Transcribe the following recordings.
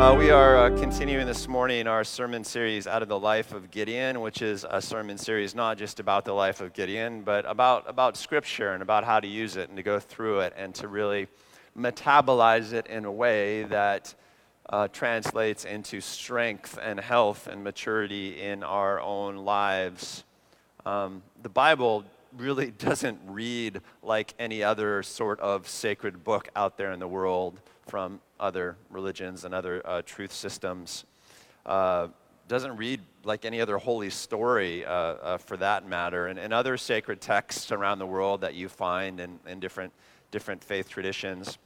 Uh, we are uh, continuing this morning our sermon series out of the life of Gideon, which is a sermon series not just about the life of Gideon, but about, about Scripture and about how to use it and to go through it and to really metabolize it in a way that uh, translates into strength and health and maturity in our own lives. Um, the Bible really doesn't read like any other sort of sacred book out there in the world from other religions and other uh, truth systems. Uh, doesn't read like any other holy story uh, uh, for that matter. And, and other sacred texts around the world that you find in, in different, different faith traditions.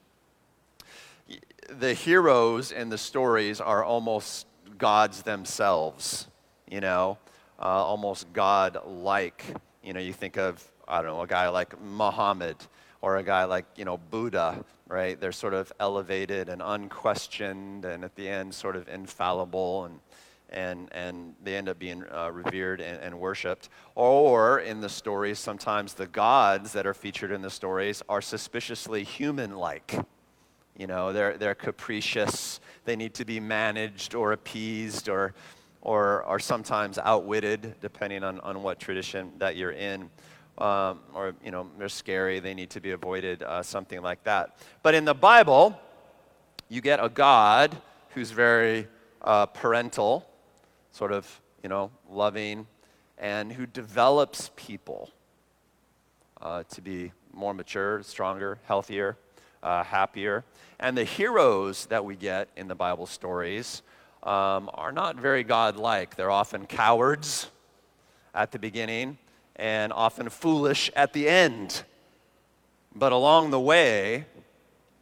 The heroes in the stories are almost gods themselves, you know, uh, almost God like. You know, you think of, I don't know, a guy like Muhammad or a guy like, you know, Buddha, right? They're sort of elevated and unquestioned and at the end sort of infallible and, and, and they end up being uh, revered and, and worshiped. Or in the stories, sometimes the gods that are featured in the stories are suspiciously human like. You know, they're, they're capricious, they need to be managed or appeased or, or are sometimes outwitted, depending on, on what tradition that you're in um, or you know they're scary they need to be avoided uh, something like that. But in the bible you get a god who's very uh, parental sort of you know loving and who develops people uh, to be more mature stronger healthier uh, happier. And the heroes that we get in the bible stories um, are not very godlike. They're often cowards at the beginning and often foolish at the end. But along the way,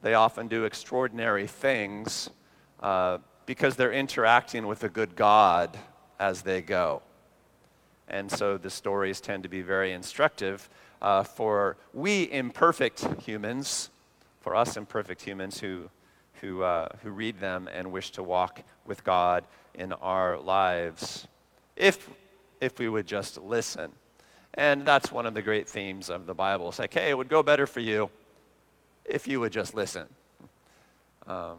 they often do extraordinary things uh, because they're interacting with a good God as they go. And so the stories tend to be very instructive uh, for we imperfect humans, for us imperfect humans who, who, uh, who read them and wish to walk with God in our lives, if, if we would just listen. And that's one of the great themes of the Bible. It's like, hey, it would go better for you if you would just listen. Um,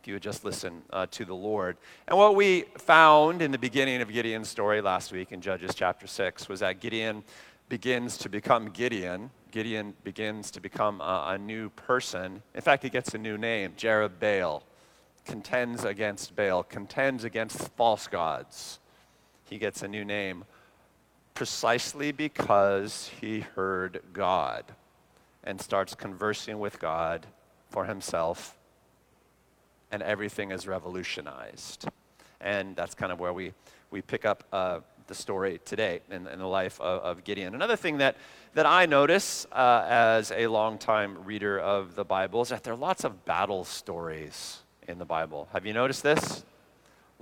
if you would just listen uh, to the Lord. And what we found in the beginning of Gideon's story last week in Judges chapter 6 was that Gideon begins to become Gideon. Gideon begins to become a, a new person. In fact, he gets a new name, Jerubbaal. Contends against Baal, contends against false gods. He gets a new name precisely because he heard God and starts conversing with God for himself, and everything is revolutionized. And that's kind of where we, we pick up uh, the story today in, in the life of, of, Gideon. Another thing that, that I notice uh, as a longtime reader of the Bible is that there are lots of battle stories in the Bible. Have you noticed this?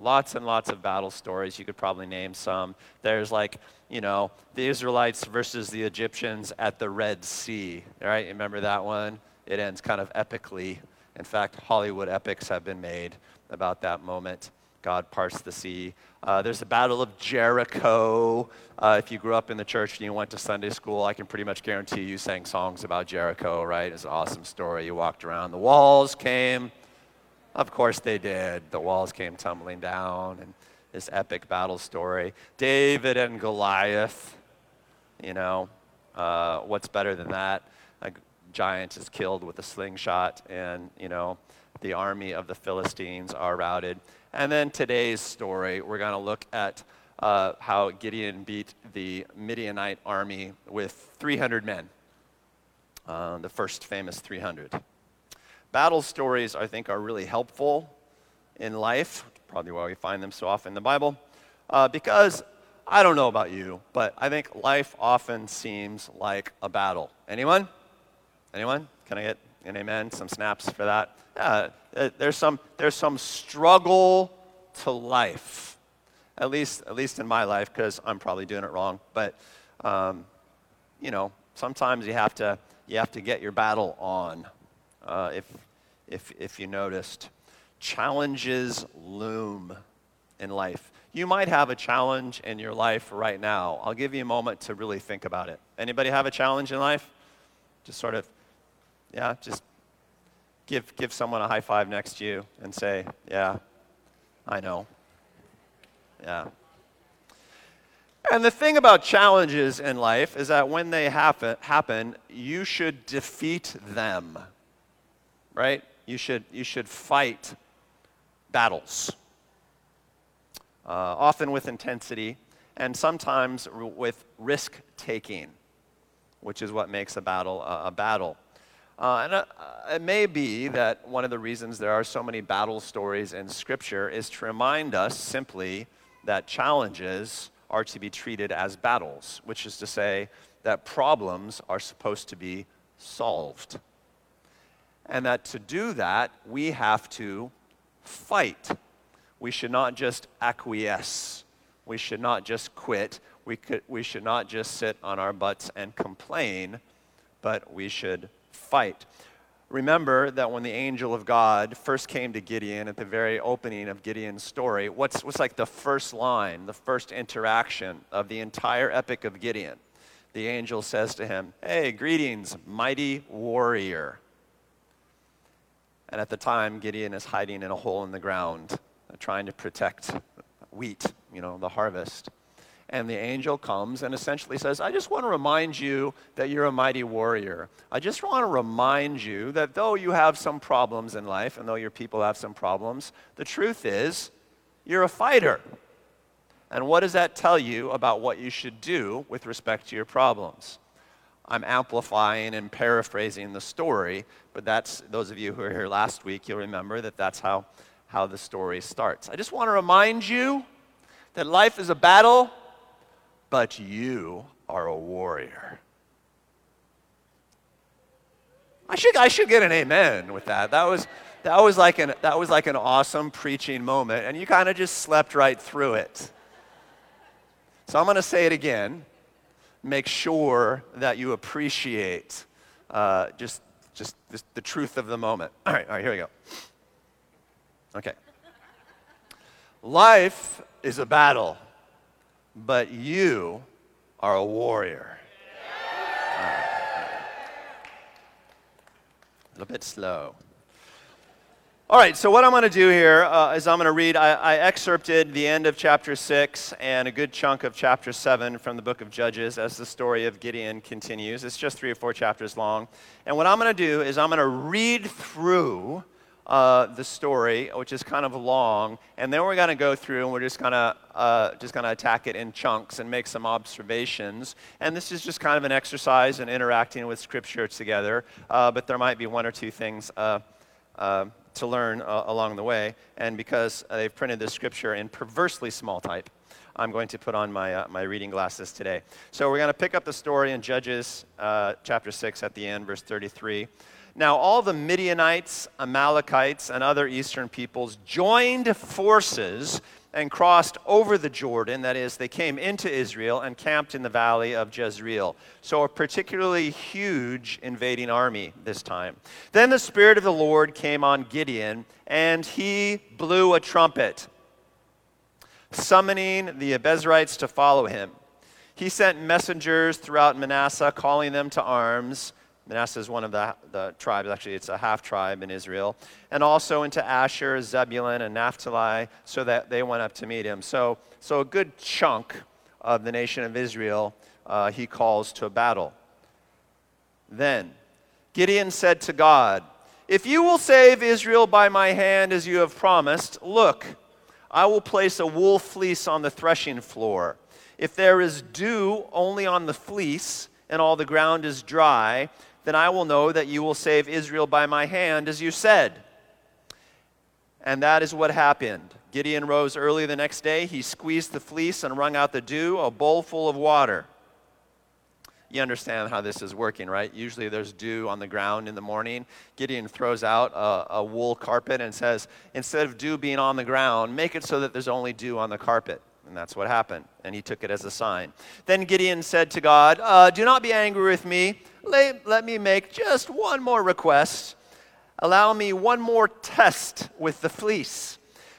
Lots and lots of battle stories. You could probably name some. There's like, you know, the Israelites versus the Egyptians at the Red Sea. Right? Remember that one? It ends kind of epically. In fact, Hollywood epics have been made about that moment. God parts the sea. Uh, there's the Battle of Jericho. Uh, if you grew up in the church and you went to Sunday school, I can pretty much guarantee you sang songs about Jericho, right? It's an awesome story. You walked around, the walls came of course they did. The walls came tumbling down, and this epic battle story. David and Goliath, you know, uh, what's better than that? A giant is killed with a slingshot, and, you know, the army of the Philistines are routed. And then today's story, we're going to look at uh, how Gideon beat the Midianite army with 300 men, uh, the first famous 300. Battle stories, I think, are really helpful in life, probably why we find them so often in the Bible, uh, because I don't know about you, but I think life often seems like a battle. Anyone? Anyone? Can I get an amen? Some snaps for that? Yeah, uh, there's some, there's some struggle to life, at least, at least in my life, because I'm probably doing it wrong. But, um, you know, sometimes you have to, you have to get your battle on uh, if, if, if you noticed. Challenges loom in life. You might have a challenge in your life right now. I'll give you a moment to really think about it. Anybody have a challenge in life? Just sort of, yeah, just give, give someone a high five next to you and say, yeah, I know. Yeah. And the thing about challenges in life is that when they happen, happen, you should defeat them, right? You should, you should fight battles, uh, often with intensity and sometimes r- with risk taking, which is what makes a battle a, a battle. Uh, and uh, it may be that one of the reasons there are so many battle stories in Scripture is to remind us simply that challenges are to be treated as battles, which is to say that problems are supposed to be solved. And that to do that, we have to fight. We should not just acquiesce. We should not just quit. We, could, we should not just sit on our butts and complain, but we should fight. Remember that when the angel of God first came to Gideon at the very opening of Gideon's story, what's, what's like the first line, the first interaction of the entire epic of Gideon? The angel says to him, Hey, greetings, mighty warrior. And at the time, Gideon is hiding in a hole in the ground, uh, trying to protect wheat, you know, the harvest. And the angel comes and essentially says, I just want to remind you that you're a mighty warrior. I just want to remind you that though you have some problems in life and though your people have some problems, the truth is you're a fighter. And what does that tell you about what you should do with respect to your problems? I'm amplifying and paraphrasing the story, but that's those of you who were here last week, you'll remember that that's how, how the story starts. I just want to remind you that life is a battle, but you are a warrior. I should, I should get an amen with that. That was, that was, like, an, that was like an awesome preaching moment, and you kind of just slept right through it. So I'm going to say it again make sure that you appreciate uh, just, just the truth of the moment. All right, all right, here we go. Okay. Life is a battle, but you are a warrior. Right. A little bit slow. All right, so what I'm going to do here uh, is I'm going to read, I, I, excerpted the end of chapter 6 and a good chunk of chapter 7 from the book of Judges as the story of Gideon continues. It's just three or four chapters long. And what I'm going to do is I'm going to read through uh, the story, which is kind of long, and then we're going to go through and we're just going to uh, just going to attack it in chunks and make some observations. And this is just kind of an exercise in interacting with Scripture together, uh, but there might be one or two things uh, uh, to learn uh, along the way. And because they've printed this scripture in perversely small type, I'm going to put on my, uh, my reading glasses today. So we're going to pick up the story in Judges uh, chapter 6 at the end, verse 33. Now, all the Midianites, Amalekites, and other eastern peoples joined forces and crossed over the Jordan. That is, they came into Israel and camped in the valley of Jezreel. So, a particularly huge invading army this time. Then the Spirit of the Lord came on Gideon, and he blew a trumpet, summoning the Abiezrites to follow him. He sent messengers throughout Manasseh, calling them to arms. Manasseh is one of the, the tribes, actually, it's a half tribe in Israel. And also into Asher, Zebulun, and Naphtali, so that they went up to meet him. So, so a good chunk of the nation of Israel uh, he calls to a battle. Then Gideon said to God, If you will save Israel by my hand as you have promised, look, I will place a wool fleece on the threshing floor. If there is dew only on the fleece, and all the ground is dry, then I will know that you will save Israel by my hand, as you said. And that is what happened. Gideon rose early the next day. He squeezed the fleece and wrung out the dew, a bowl full of water. You understand how this is working, right? Usually there's dew on the ground in the morning. Gideon throws out a, a wool carpet and says, instead of dew being on the ground, make it so that there's only dew on the carpet. And that's what happened. And he took it as a sign. Then Gideon said to God, uh, Do not be angry with me let, let me make just one more request. Allow me one more test with the fleece.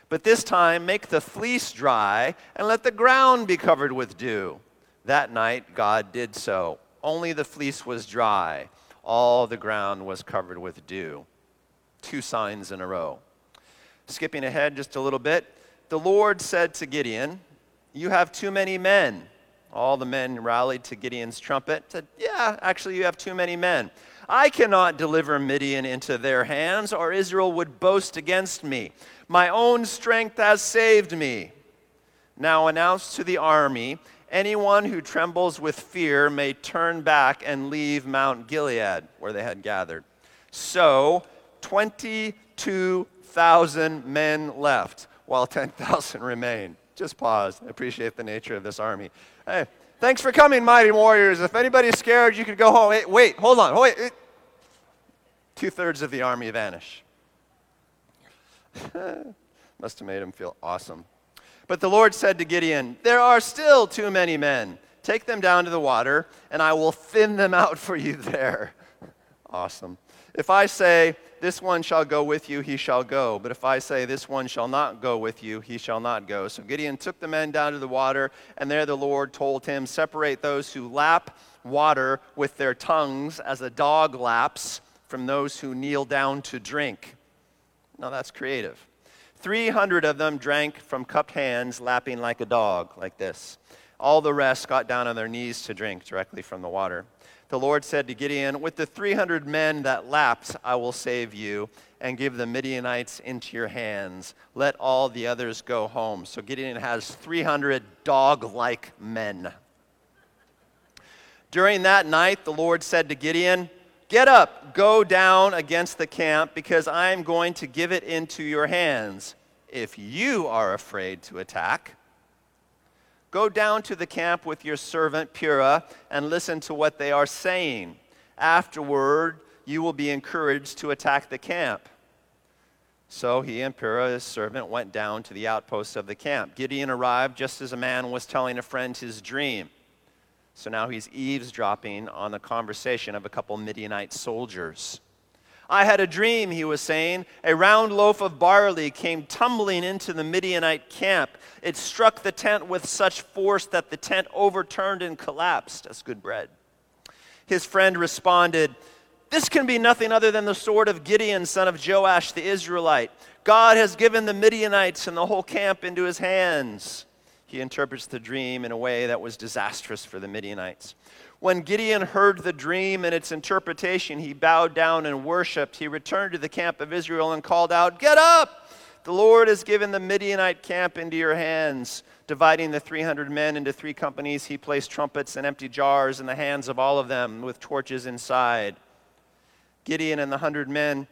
But this time, make the fleece dry and let the ground be covered with dew. That night, God did so. Only the fleece was dry, all the ground was covered with dew. Two signs in a row. Skipping ahead just a little bit, the Lord said to Gideon, You have too many men. All the men rallied to Gideon's trumpet, said, Yeah, actually, you have too many men. I cannot deliver Midian into their hands, or Israel would boast against me. My own strength has saved me. Now announce to the army anyone who trembles with fear may turn back and leave Mount Gilead, where they had gathered. So 22,000 men left, while 10,000 remained. Just pause. I appreciate the nature of this army. Hey, thanks for coming, mighty warriors. If anybody's scared, you could go home. Hey, wait, hold on. Wait. Two thirds of the army vanish. Must have made him feel awesome. But the Lord said to Gideon, There are still too many men. Take them down to the water, and I will thin them out for you there. Awesome. If I say, This one shall go with you, he shall go. But if I say, This one shall not go with you, he shall not go. So Gideon took the men down to the water, and there the Lord told him, Separate those who lap water with their tongues as a dog laps from those who kneel down to drink. Now that's creative. 300 of them drank from cupped hands, lapping like a dog, like this. All the rest got down on their knees to drink directly from the water. The Lord said to Gideon, With the 300 men that lapped, I will save you and give the Midianites into your hands. Let all the others go home. So Gideon has 300 dog like men. During that night, the Lord said to Gideon, Get up, go down against the camp, because I am going to give it into your hands. If you are afraid to attack, go down to the camp with your servant Purah and listen to what they are saying. Afterward, you will be encouraged to attack the camp. So he and Purah, his servant, went down to the outposts of the camp. Gideon arrived just as a man was telling a friend his dream. So now he's eavesdropping on the conversation of a couple Midianite soldiers. I had a dream, he was saying. A round loaf of barley came tumbling into the Midianite camp. It struck the tent with such force that the tent overturned and collapsed. That's good bread. His friend responded, This can be nothing other than the sword of Gideon, son of Joash the Israelite. God has given the Midianites and the whole camp into his hands he interprets the dream in a way that was disastrous for the Midianites. When Gideon heard the dream and its interpretation, he bowed down and worshiped. He returned to the camp of Israel and called out, Get up! The Lord has given the Midianite camp into your hands. Dividing the 300 men into three companies, he placed trumpets and empty jars in the hands of all of them with torches inside. Gideon and the hundred men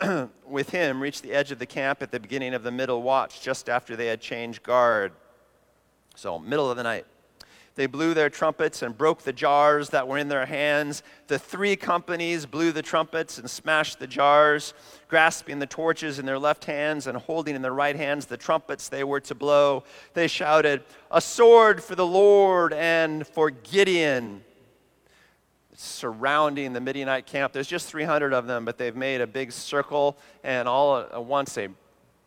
with him reached the edge of the camp at the beginning of the middle watch, just after they had changed guard. So, middle of the night. They blew their trumpets and broke the jars that were in their hands. The three companies blew the trumpets and smashed the jars, grasping the torches in their left hands and holding in their right hands the trumpets they were to blow. They shouted, A sword for the Lord and for Gideon. Surrounding the Midianite camp. There's just 300 of them, but they've made a big circle, and all at once they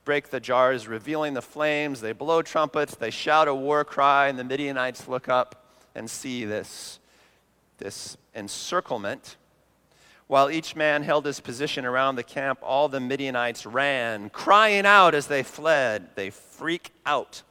break the jars, revealing the flames. They blow trumpets, they shout a war cry, and the Midianites look up and see this, this encirclement. While each man held his position around the camp, all the Midianites ran, crying out as they fled. They freak out.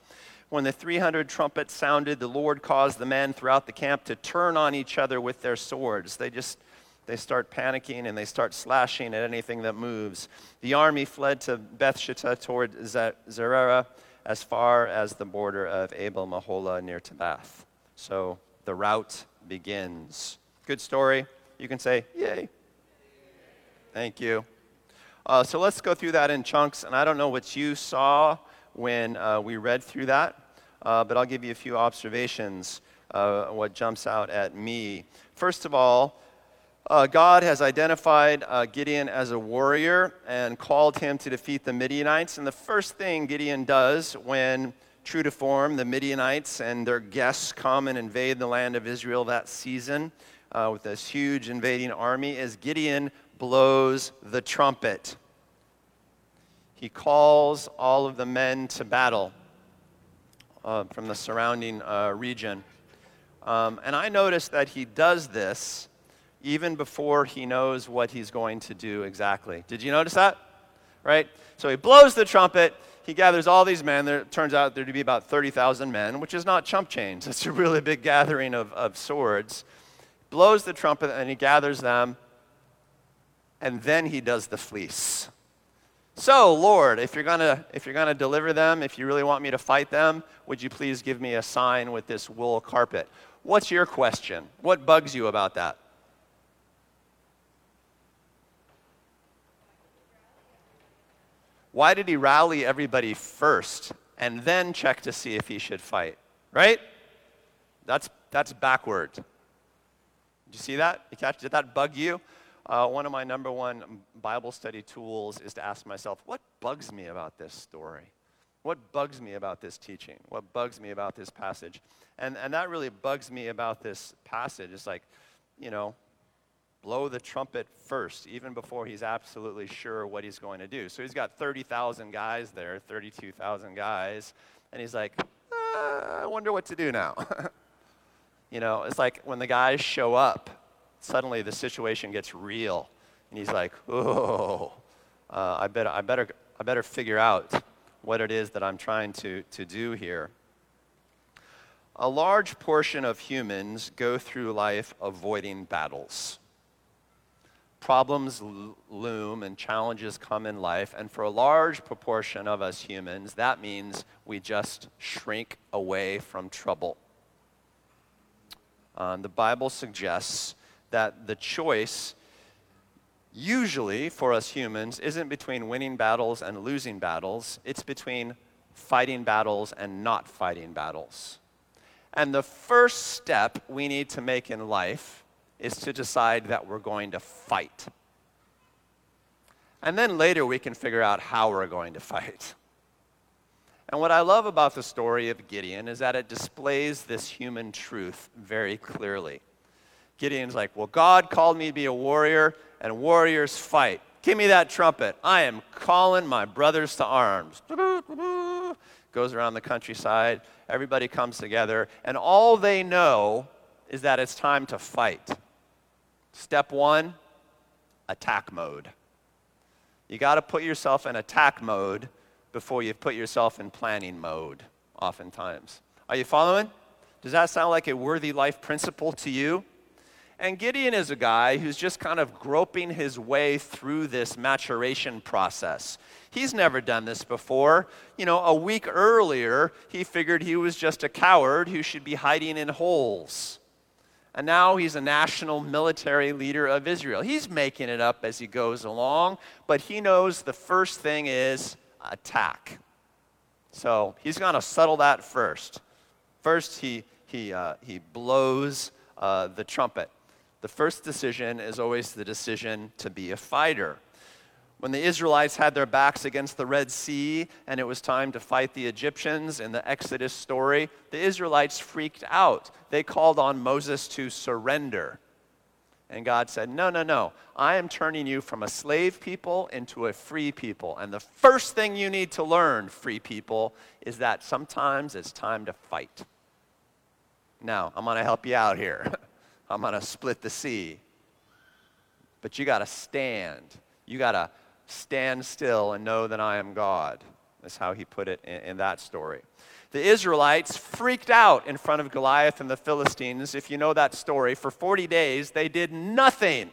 When the 300 trumpets sounded, the Lord caused the men throughout the camp to turn on each other with their swords. They just they start panicking and they start slashing at anything that moves. The army fled to Beth Shittah toward Zererah as far as the border of Abel Meholah near Tabbath. So the rout begins. Good story. You can say, Yay. Thank you. Uh, so let's go through that in chunks. And I don't know what you saw when uh, we read through that, uh, but I'll give you a few observations, uh, what jumps out at me. First of all, uh, God has identified uh, Gideon as a warrior and called him to defeat the Midianites. And the first thing Gideon does when, true to form, the Midianites and their guests come and invade the land of Israel that season uh, with this huge invading army is Gideon blows the trumpet. He calls all of the men to battle uh, from the surrounding uh, region. Um, and I notice that he does this even before he knows what he's going to do exactly. Did you notice that? Right? So he blows the trumpet, he gathers all these men. There turns out there to be about 30,000 men, which is not chump change. It's a really big gathering of, of swords. Blows the trumpet and he gathers them, and then he does the fleece. So, Lord, if you're gonna if you're gonna deliver them, if you really want me to fight them, would you please give me a sign with this wool carpet? What's your question? What bugs you about that? Why did he rally everybody first and then check to see if he should fight? Right? That's, that's backward. Did you see that? Did that bug you? Uh, one of my number one Bible study tools is to ask myself, what bugs me about this story? What bugs me about this teaching? What bugs me about this passage? And, and that really bugs me about this passage. It's like, you know, blow the trumpet first, even before he's absolutely sure what he's going to do. So he's got 30,000 guys there, 32,000 guys, and he's like, uh, I wonder what to do now. you know, it's like when the guys show up, suddenly the situation gets real, and he's like, oh, uh, I, better, I, better, I better figure out what it is that I'm trying to, to do here. A large portion of humans go through life avoiding battles problems loom and challenges come in life, and for a large proportion of us humans, that means we just shrink away from trouble. Um, the Bible suggests that the choice, usually for us humans, isn't between winning battles and losing battles, it's between fighting battles and not fighting battles. And the first step we need to make in life is to decide that we're going to fight. And then later we can figure out how we're going to fight. And what I love about the story of Gideon is that it displays this human truth very clearly. Gideon's like, Well, God called me to be a warrior, and warriors fight. Give me that trumpet. I am calling my brothers to arms. Goes around the countryside. Everybody comes together, and all they know is that it's time to fight. Step one attack mode. You got to put yourself in attack mode before you put yourself in planning mode, oftentimes. Are you following? Does that sound like a worthy life principle to you? And Gideon is a guy who's just kind of groping his way through this maturation process. He's never done this before. You know, a week earlier, he figured he was just a coward who should be hiding in holes and now he's a national military leader of Israel. He's making it up as he goes along, but he knows the first thing is attack. So he's going to settle that first. First, he, he, uh, he blows uh, the trumpet. The first decision is always the decision to be a fighter. When the Israelites had their backs against the Red Sea and it was time to fight the Egyptians in the Exodus story, the Israelites freaked out. They called on Moses to surrender. And God said, No, no, no. I am turning you from a slave people into a free people. And the first thing you need to learn, free people, is that sometimes it's time to fight. Now, I'm going to help you out here. I'm going to split the sea. But you got to stand. You got to stand still and know that I am God. That's how he put it in, in, that story. The Israelites freaked out in front of Goliath and the Philistines. If you know that story, for 40 days they did nothing.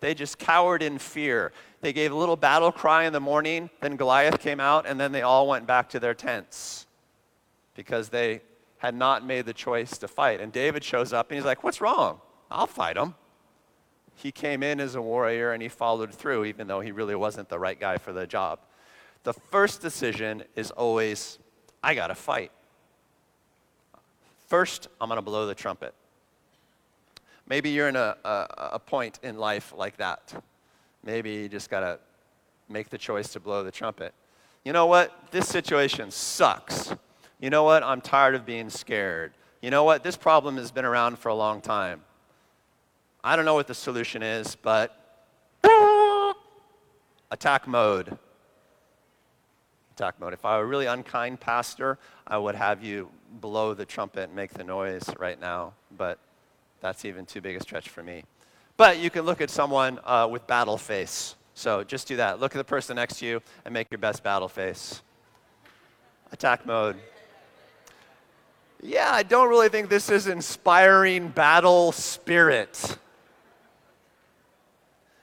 They just cowered in fear. They gave a little battle cry in the morning, then Goliath came out, and then they all went back to their tents because they had not made the choice to fight. And David shows up and he's like, What's wrong? I'll fight him he came in as a warrior and he followed through, even though he really wasn't the right guy for the job. The first decision is always, I gotta fight. First, I'm gonna blow the trumpet. Maybe you're in a, a, a point in life like that. Maybe you just gotta make the choice to blow the trumpet. You know what? This situation sucks. You know what? I'm tired of being scared. You know what? This problem has been around for a long time. I don't know what the solution is, but attack mode. Attack mode. If I were a really unkind pastor, I would have you blow the trumpet and make the noise right now, but that's even too big a stretch for me. But you can look at someone uh, with battle face. So just do that. Look at the person next to you and make your best battle face. Attack mode. Yeah, I don't really think this is inspiring battle spirit.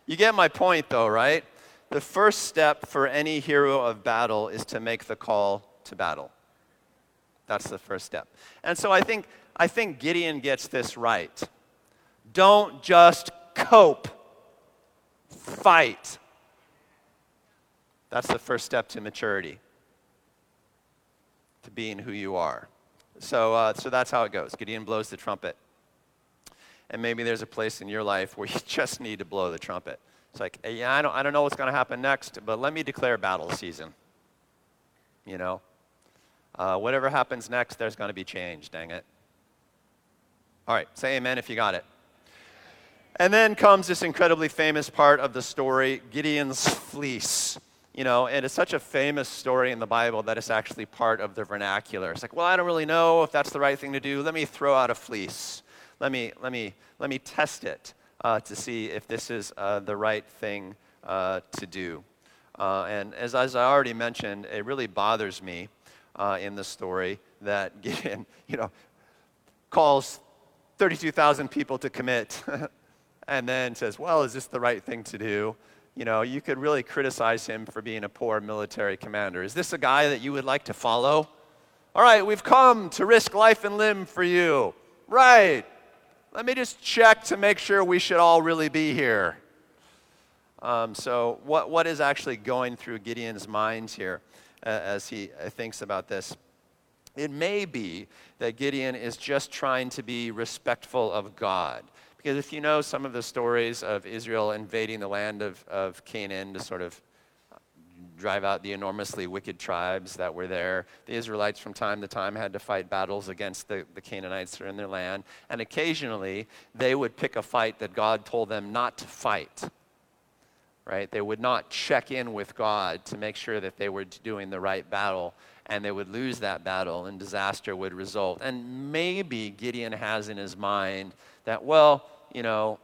You get my point, though, right? The first step for any hero of battle is to make the call to battle. That's the first step. And so I think, I think Gideon gets this right. Don't just cope, fight. That's the first step to maturity, to being who you are. So, uh, so that's how it goes. Gideon blows the trumpet. And maybe there's a place in your life where you just need to blow the trumpet. It's like, hey, yeah, I don't, I don't know what's going to happen next, but let me declare battle season. You know? Uh, whatever happens next, there's going to be change, dang it. All right, say amen if you got it. And then comes this incredibly famous part of the story Gideon's fleece. You know, and it's such a famous story in the Bible that it's actually part of the vernacular. It's like, well, I don't really know if that's the right thing to do. Let me throw out a fleece. Let me, let me, let me test it uh, to see if this is uh, the right thing uh, to do. Uh, and as, as I already mentioned, it really bothers me uh, in the story that Gideon, you know, calls 32,000 people to commit and then says, well, is this the right thing to do? you know, you could really criticize him for being a poor military commander. Is this a guy that you would like to follow? All right, we've come to risk life and limb for you. Right. Let me just check to make sure we should all really be here. Um, so, what, what is actually going through Gideon's mind here uh, as he uh, thinks about this? It may be that Gideon is just trying to be respectful of God. Because if you know some of the stories of Israel invading the land of, of Canaan to sort of drive out the enormously wicked tribes that were there. The Israelites, from time to time, had to fight battles against the, the Canaanites that are in their land. And occasionally, they would pick a fight that God told them not to fight. Right? They would not check in with God to make sure that they were doing the right battle, and they would lose that battle, and disaster would result. And maybe Gideon has in his mind that, well, you know,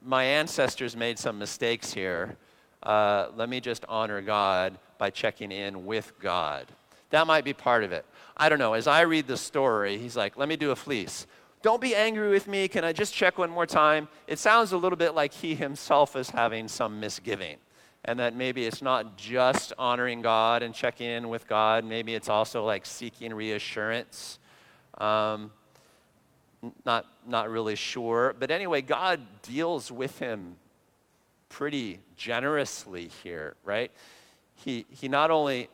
my ancestors made some mistakes here. Uh, let me just honor God by checking in with God. That might be part of it. I don't know. As I read the story, he's like, let me do a fleece. Don't be angry with me. Can I just check one more time? It sounds a little bit like he himself is having some misgiving. And that maybe it's not just honoring God and checking in with God, maybe it's also like seeking reassurance. Um, not, not really sure. But anyway, God deals with him pretty generously here, right? He, he not only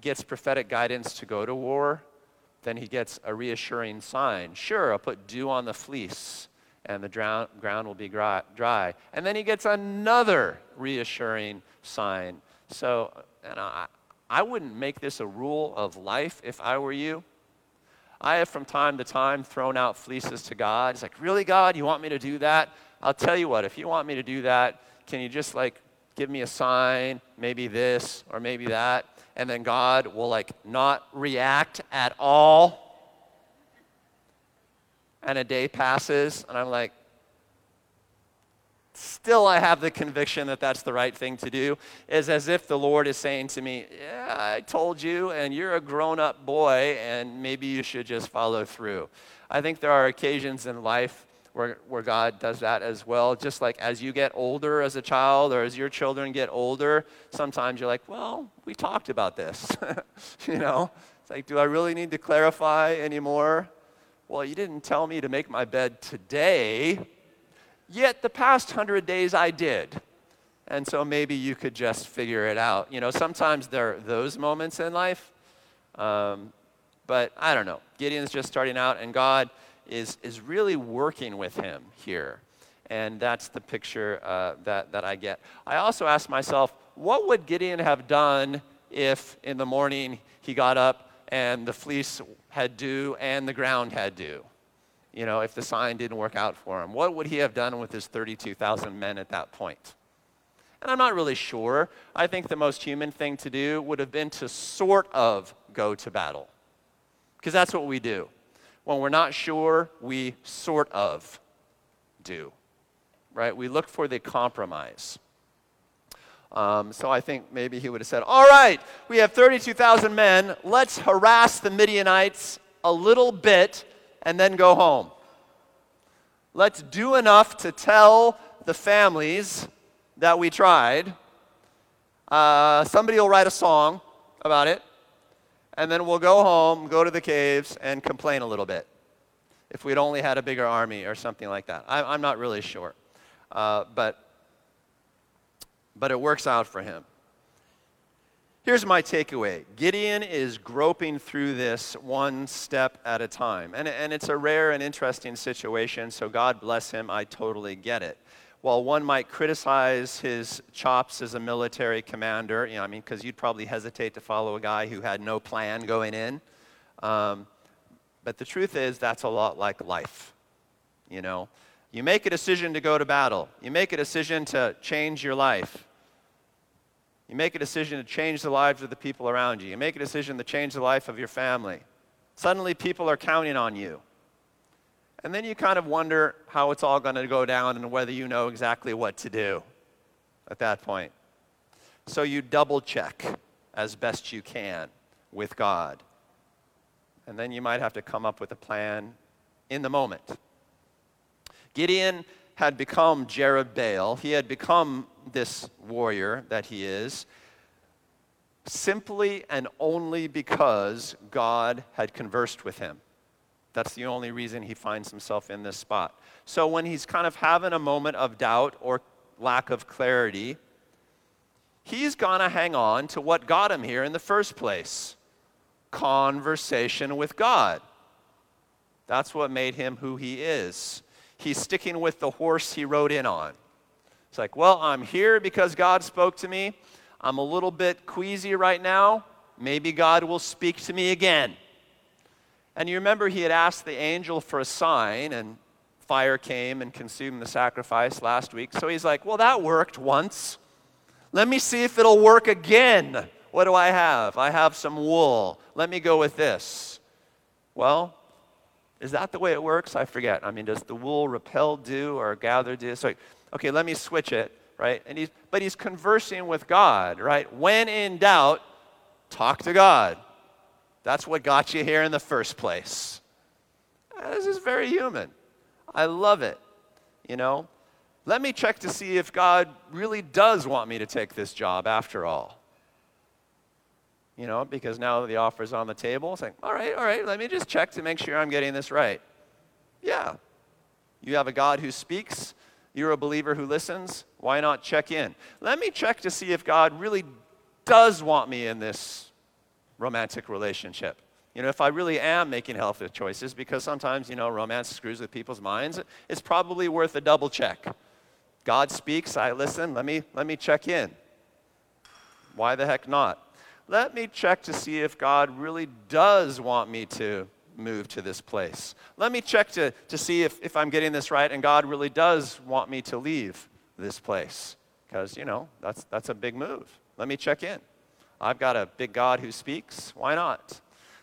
gets prophetic guidance to go to war, then he gets a reassuring sign. Sure, I'll put dew on the fleece and the drown, ground will be dry. And then he gets another reassuring sign. So, and I, I wouldn't make this a rule of life if I were you. I have from time to time thrown out fleeces to God. It's like, Really, God, you want me to do that? I'll tell you what, if you want me to do that, can you just like give me a sign, maybe this or maybe that? And then God will like not react at all. And a day passes, and I'm like, still I have the conviction that that's the right thing to do, is as if the Lord is saying to me, Yeah, I told you, and you're a grown up boy, and maybe you should just follow through. I think there are occasions in life where, where God does that as well. Just like as you get older as a child or as your children get older, sometimes you're like, Well, we talked about this. you know, it's like, Do I really need to clarify anymore? Well, you didn't tell me to make my bed today Yet the past hundred days I did. And so maybe you could just figure it out. You know, sometimes there are those moments in life. Um, but I don't know. Gideon's just starting out, and God is, is really working with him here. And that's the picture uh, that, that I get. I also ask myself, what would Gideon have done if in the morning he got up and the fleece had dew and the ground had dew? you know, if the sign didn't work out for him? What would he have done with his 32,000 men at that point? And I'm not really sure. I think the most human thing to do would have been to sort of go to battle. Because that's what we do. When we're not sure, we sort of do. Right? We look for the compromise. Um, so I think maybe he would have said, All right, we have 32,000 men. Let's harass the Midianites a little bit and then go home. Let's do enough to tell the families that we tried. Uh, somebody will write a song about it, and then we'll go home, go to the caves, and complain a little bit. If we'd only had a bigger army or something like that. I, am not really sure. Uh, but, but it works out for him. Here's my takeaway Gideon is groping through this one step at a time. And, and it's a rare and interesting situation, so God bless him. I totally get it. While one might criticize his chops as a military commander, you know, I mean, because you'd probably hesitate to follow a guy who had no plan going in. Um, but the truth is, that's a lot like life. You know, you make a decision to go to battle, you make a decision to change your life. You make a decision to change the lives of the people around you. You make a decision to change the life of your family. Suddenly, people are counting on you. And then you kind of wonder how it's all going to go down and whether you know exactly what to do at that point. So you double check as best you can with God. And then you might have to come up with a plan in the moment. Gideon had become Jerubbaal. He had become this warrior that he is simply and only because God had conversed with him. That's the only reason he finds himself in this spot. So when he's kind of having a moment of doubt or lack of clarity, he's going to hang on to what got him here in the first place conversation with God. That's what made him who he is. He's sticking with the horse he rode in on. It's like, well, I'm here because God spoke to me. I'm a little bit queasy right now. Maybe God will speak to me again. And you remember he had asked the angel for a sign, and fire came and consumed the sacrifice last week. So he's like, well, that worked once. Let me see if it'll work again. What do I have? I have some wool. Let me go with this. Well, is that the way it works? I forget. I mean, does the wool repel dew or gather dew? So okay, let me switch it, right? And he's, but he's conversing with God, right? When in doubt, talk to God. That's what got you here in the first place. Uh, this is very human. I love it. You know, let me check to see if God really does want me to take this job after all. You know, because now the offer's on the table. Like, all right, all right, let me just check to make sure I'm getting this right. Yeah. You have a God who speaks, you're a believer who listens. Why not check in? Let me check to see if God really does want me in this romantic relationship. You know, if I really am making healthy choices, because sometimes, you know, romance screws with people's minds, it's probably worth a double check. God speaks, I listen, let me, let me check in. Why the heck not? Let me check to see if God really does want me to move to this place. Let me check to, to see if, if I'm getting this right and God really does want me to leave this place. Because, you know, that's, that's a big move. Let me check in. I've got a big God who speaks. Why not?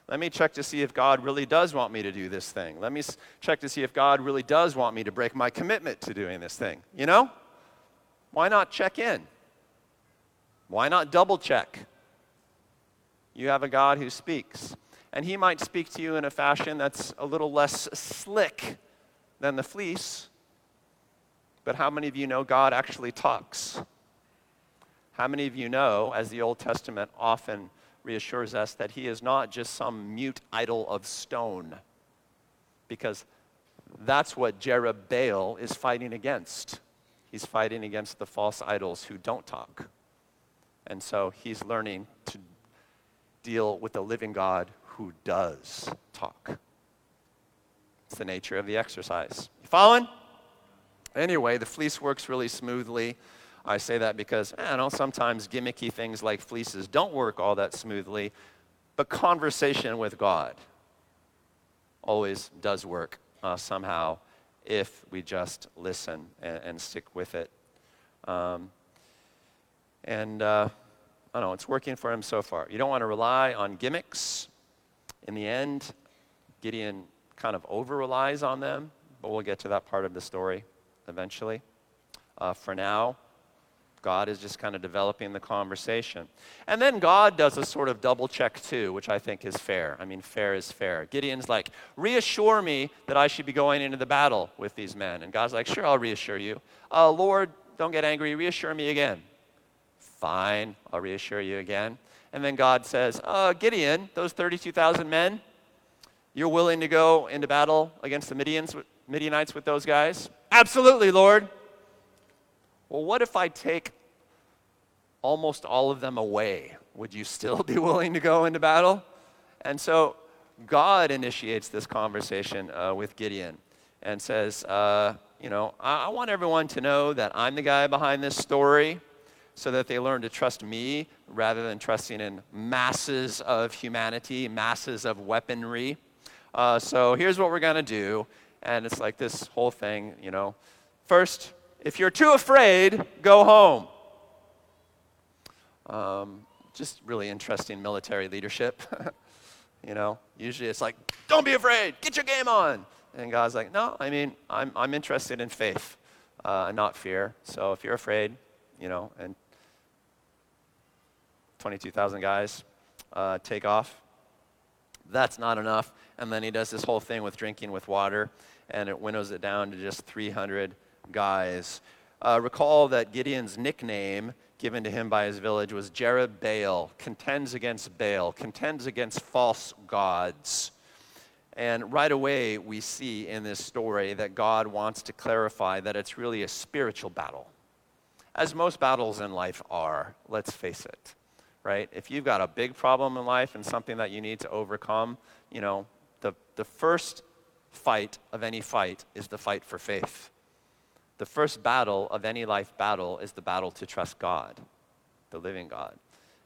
Let me check to see if God really does want me to do this thing. Let me check to see if God really does want me to break my commitment to doing this thing. You know? Why not check in? Why not double check? You have a God who speaks and he might speak to you in a fashion that's a little less slick than the fleece. But how many of you know God actually talks? How many of you know, as the Old Testament often reassures us, that he is not just some mute idol of stone? Because that's what Jerubbaal is fighting against. He's fighting against the false idols who don't talk. And so he's learning to deal with the living God who does talk. It's the nature of the exercise. You following? Anyway, the fleece works really smoothly. I say that because, I know, sometimes gimmicky things like fleeces don't work all that smoothly, but conversation with God always does work uh, somehow if we just listen and, and stick with it. Um, and uh, I don't know, it's working for him so far. You don't want to rely on gimmicks in the end, Gideon kind of over relies on them, but we'll get to that part of the story eventually. Uh, for now, God is just kind of developing the conversation. And then God does a sort of double check too, which I think is fair. I mean, fair is fair. Gideon's like, reassure me that I should be going into the battle with these men. And God's like, sure, I'll reassure you. Uh, Lord, don't get angry, reassure me again. Fine, I'll reassure you again. And then God says, uh, Gideon, those 32,000 men, you're willing to go into battle against the Midians, Midianites with those guys? Absolutely, Lord well, what if I take almost all of them away? Would you still be willing to go into battle? And so God initiates this conversation uh, with Gideon and says, uh, You know, I-, I want everyone to know that I'm the guy behind this story so that they learn to trust me rather than trusting in masses of humanity, masses of weaponry. Uh, so here's what we're going to do. And it's like this whole thing, you know. First, if you're too afraid, go home. Um, just really interesting military leadership. you know, usually it's like, don't be afraid, get your game on. And God's like, no, I mean, I'm, I'm interested in faith, uh, not fear. So if you're afraid, you know, and 22,000 guys uh, take off, that's not enough. And then he does this whole thing with drinking with water, and it winnows it down to just 300 guys. Uh, recall that Gideon's nickname given to him by his village was Jerubbaal, contends against Baal, contends against false gods. And right away, we see in this story that God wants to clarify that it's really a spiritual battle. As most battles in life are, let's face it, right? If you've got a big problem in life and something that you need to overcome, you know, the, the first fight of any fight is the fight for faith the first battle of any life battle is the battle to trust God, the living God.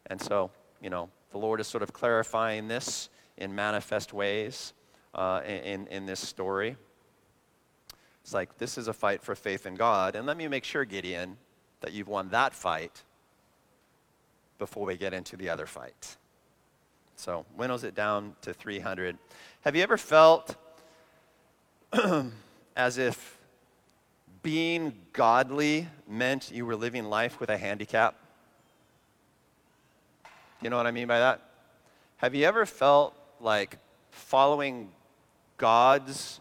And so, you know, the Lord is sort of clarifying this in manifest ways uh, in, in this story. It's like, this is a fight for faith in God. And let me make sure, Gideon, that you've won that fight before we get into the other fight. So, winnows it down to 300. Have you ever felt as if being godly meant you were living life with a handicap? You know what I mean by that? Have you ever felt like following God's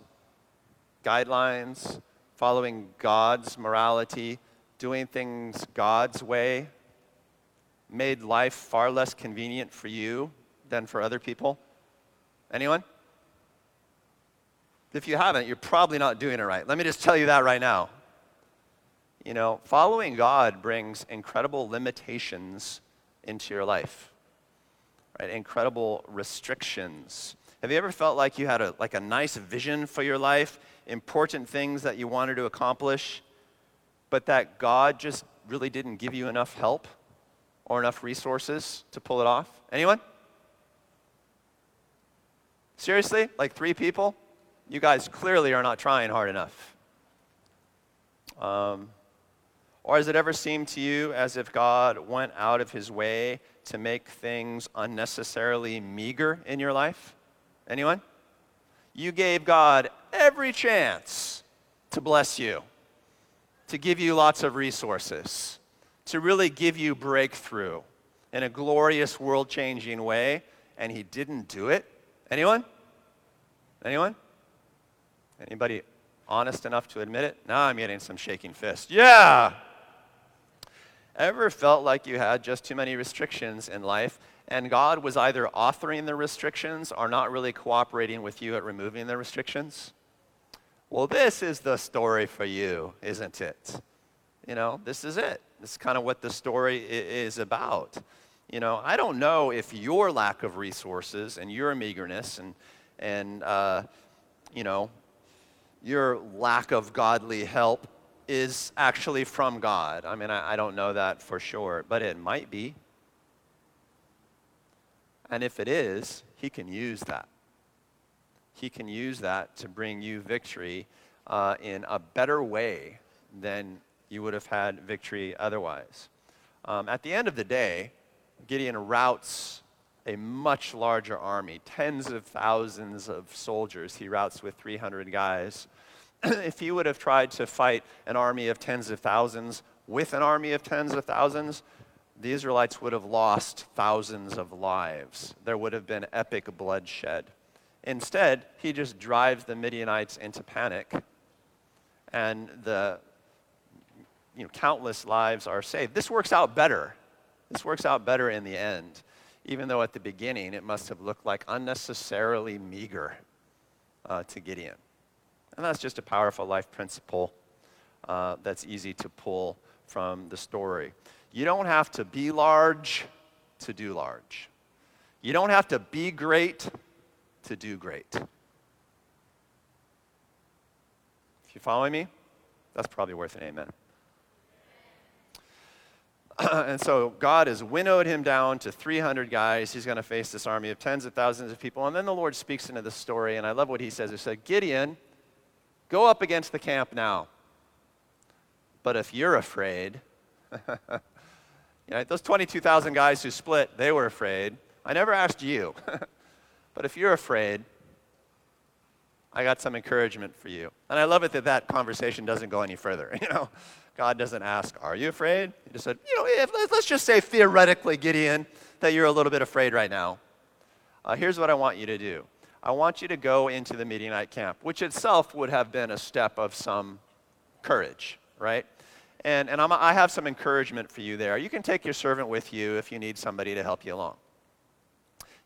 guidelines, following God's morality, doing things God's way, made life far less convenient for you than for other people? Anyone? If you haven't, you're probably not doing it right. Let me just tell you that right now. You know, following God brings incredible limitations into your life, right? Incredible restrictions. Have you ever felt like you had a, like a nice vision for your life, important things that you wanted to accomplish, but that God just really didn't give you enough help or enough resources to pull it off? Anyone? Seriously? Like three people? You guys clearly are not trying hard enough. Um, or has it ever seemed to you as if God went out of his way to make things unnecessarily meager in your life? Anyone? You gave God every chance to bless you, to give you lots of resources, to really give you breakthrough in a glorious world changing way, and he didn't do it. Anyone? Anyone? Anybody honest enough to admit it? Now I'm getting some shaking fists. Yeah! Ever felt like you had just too many restrictions in life and God was either authoring the restrictions or not really cooperating with you at removing the restrictions? Well, this is the story for you, isn't it? You know, this is it. This is kind of what the story is about. You know, I don't know if your lack of resources and your meagerness and, and uh, you know, your lack of godly help is actually from God. I mean, I, I don't know that for sure, but it might be. And if it is, He can use that. He can use that to bring you victory uh, in a better way than you would have had victory otherwise. Um, at the end of the day, Gideon routs a much larger army, tens of thousands of soldiers. He routs with 300 guys. if he would have tried to fight an army of tens of thousands with an army of tens of thousands, the Israelites would have lost thousands of lives. There would have been epic bloodshed. Instead, he just drives the Midianites into panic, and the you know, countless lives are saved. This works out better. This works out better in the end, even though at the beginning it must have looked like unnecessarily meager uh, to Gideon. And that's just a powerful life principle uh, that's easy to pull from the story. You don't have to be large to do large. You don't have to be great to do great. If you following me, that's probably worth an amen. and so God has winnowed him down to 300 guys. He's going to face this army of tens of thousands of people. And then the Lord speaks into the story, and I love what he says. He said, Gideon, go up against the camp now. But if you're afraid, you know, those 22,000 guys who split, they were afraid. I never asked you. but if you're afraid, I got some encouragement for you. And I love it that that conversation doesn't go any further. You know, God doesn't ask, Are you afraid? He just said, You know, if, let's just say theoretically, Gideon, that you're a little bit afraid right now. Uh, here's what I want you to do I want you to go into the Midianite camp, which itself would have been a step of some courage, right? And, and I'm, i have some encouragement for you there. You can take your servant with you if you need somebody to help you along.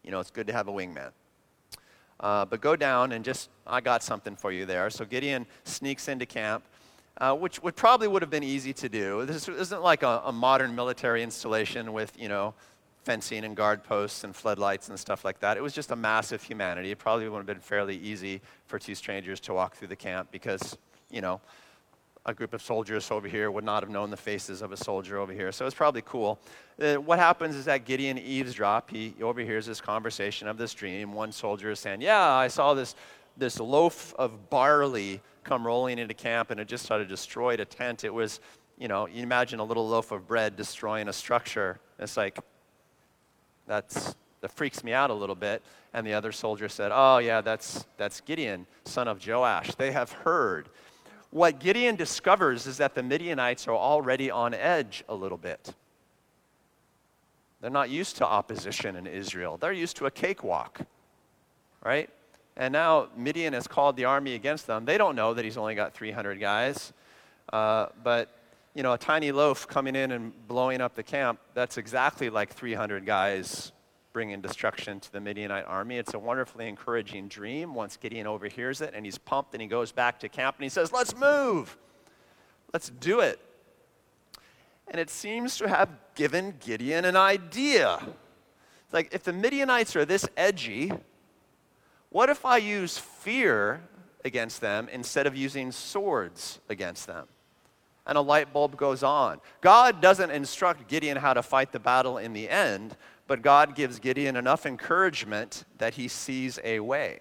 You know, it's good to have a wingman. Uh, but go down and just, I got something for you there. So Gideon sneaks into camp uh, which would probably would have been easy to do. This isn't like a, a, modern military installation with, you know, fencing and guard posts and floodlights and stuff like that. It was just a massive humanity. It probably would have been fairly easy for two strangers to walk through the camp because, you know, a group of soldiers over here would not have known the faces of a soldier over here. So it's probably cool. Uh, what happens is that Gideon eavesdrop. He overhears this conversation of this dream. One soldier is saying, Yeah, I saw this, this loaf of barley come rolling into camp and it just sort of destroyed a tent. It was, you know, you imagine a little loaf of bread destroying a structure. It's like, that's, that freaks me out a little bit. And the other soldier said, Oh, yeah, that's, that's Gideon, son of Joash. They have heard. What Gideon discovers is that the Midianites are already on edge a little bit. They're not used to opposition in Israel, they're used to a cakewalk, right? And now Midian has called the army against them. They don't know that he's only got 300 guys. Uh, but, you know, a tiny loaf coming in and blowing up the camp, that's exactly like 300 guys bringing destruction to the Midianite army. It's a wonderfully encouraging dream once Gideon overhears it and he's pumped and he goes back to camp and he says, Let's move. Let's do it. And it seems to have given Gideon an idea. It's like if the Midianites are this edgy, what if I use fear against them instead of using swords against them? And a light bulb goes on. God doesn't instruct Gideon how to fight the battle in the end, but God gives Gideon enough encouragement that he sees a way.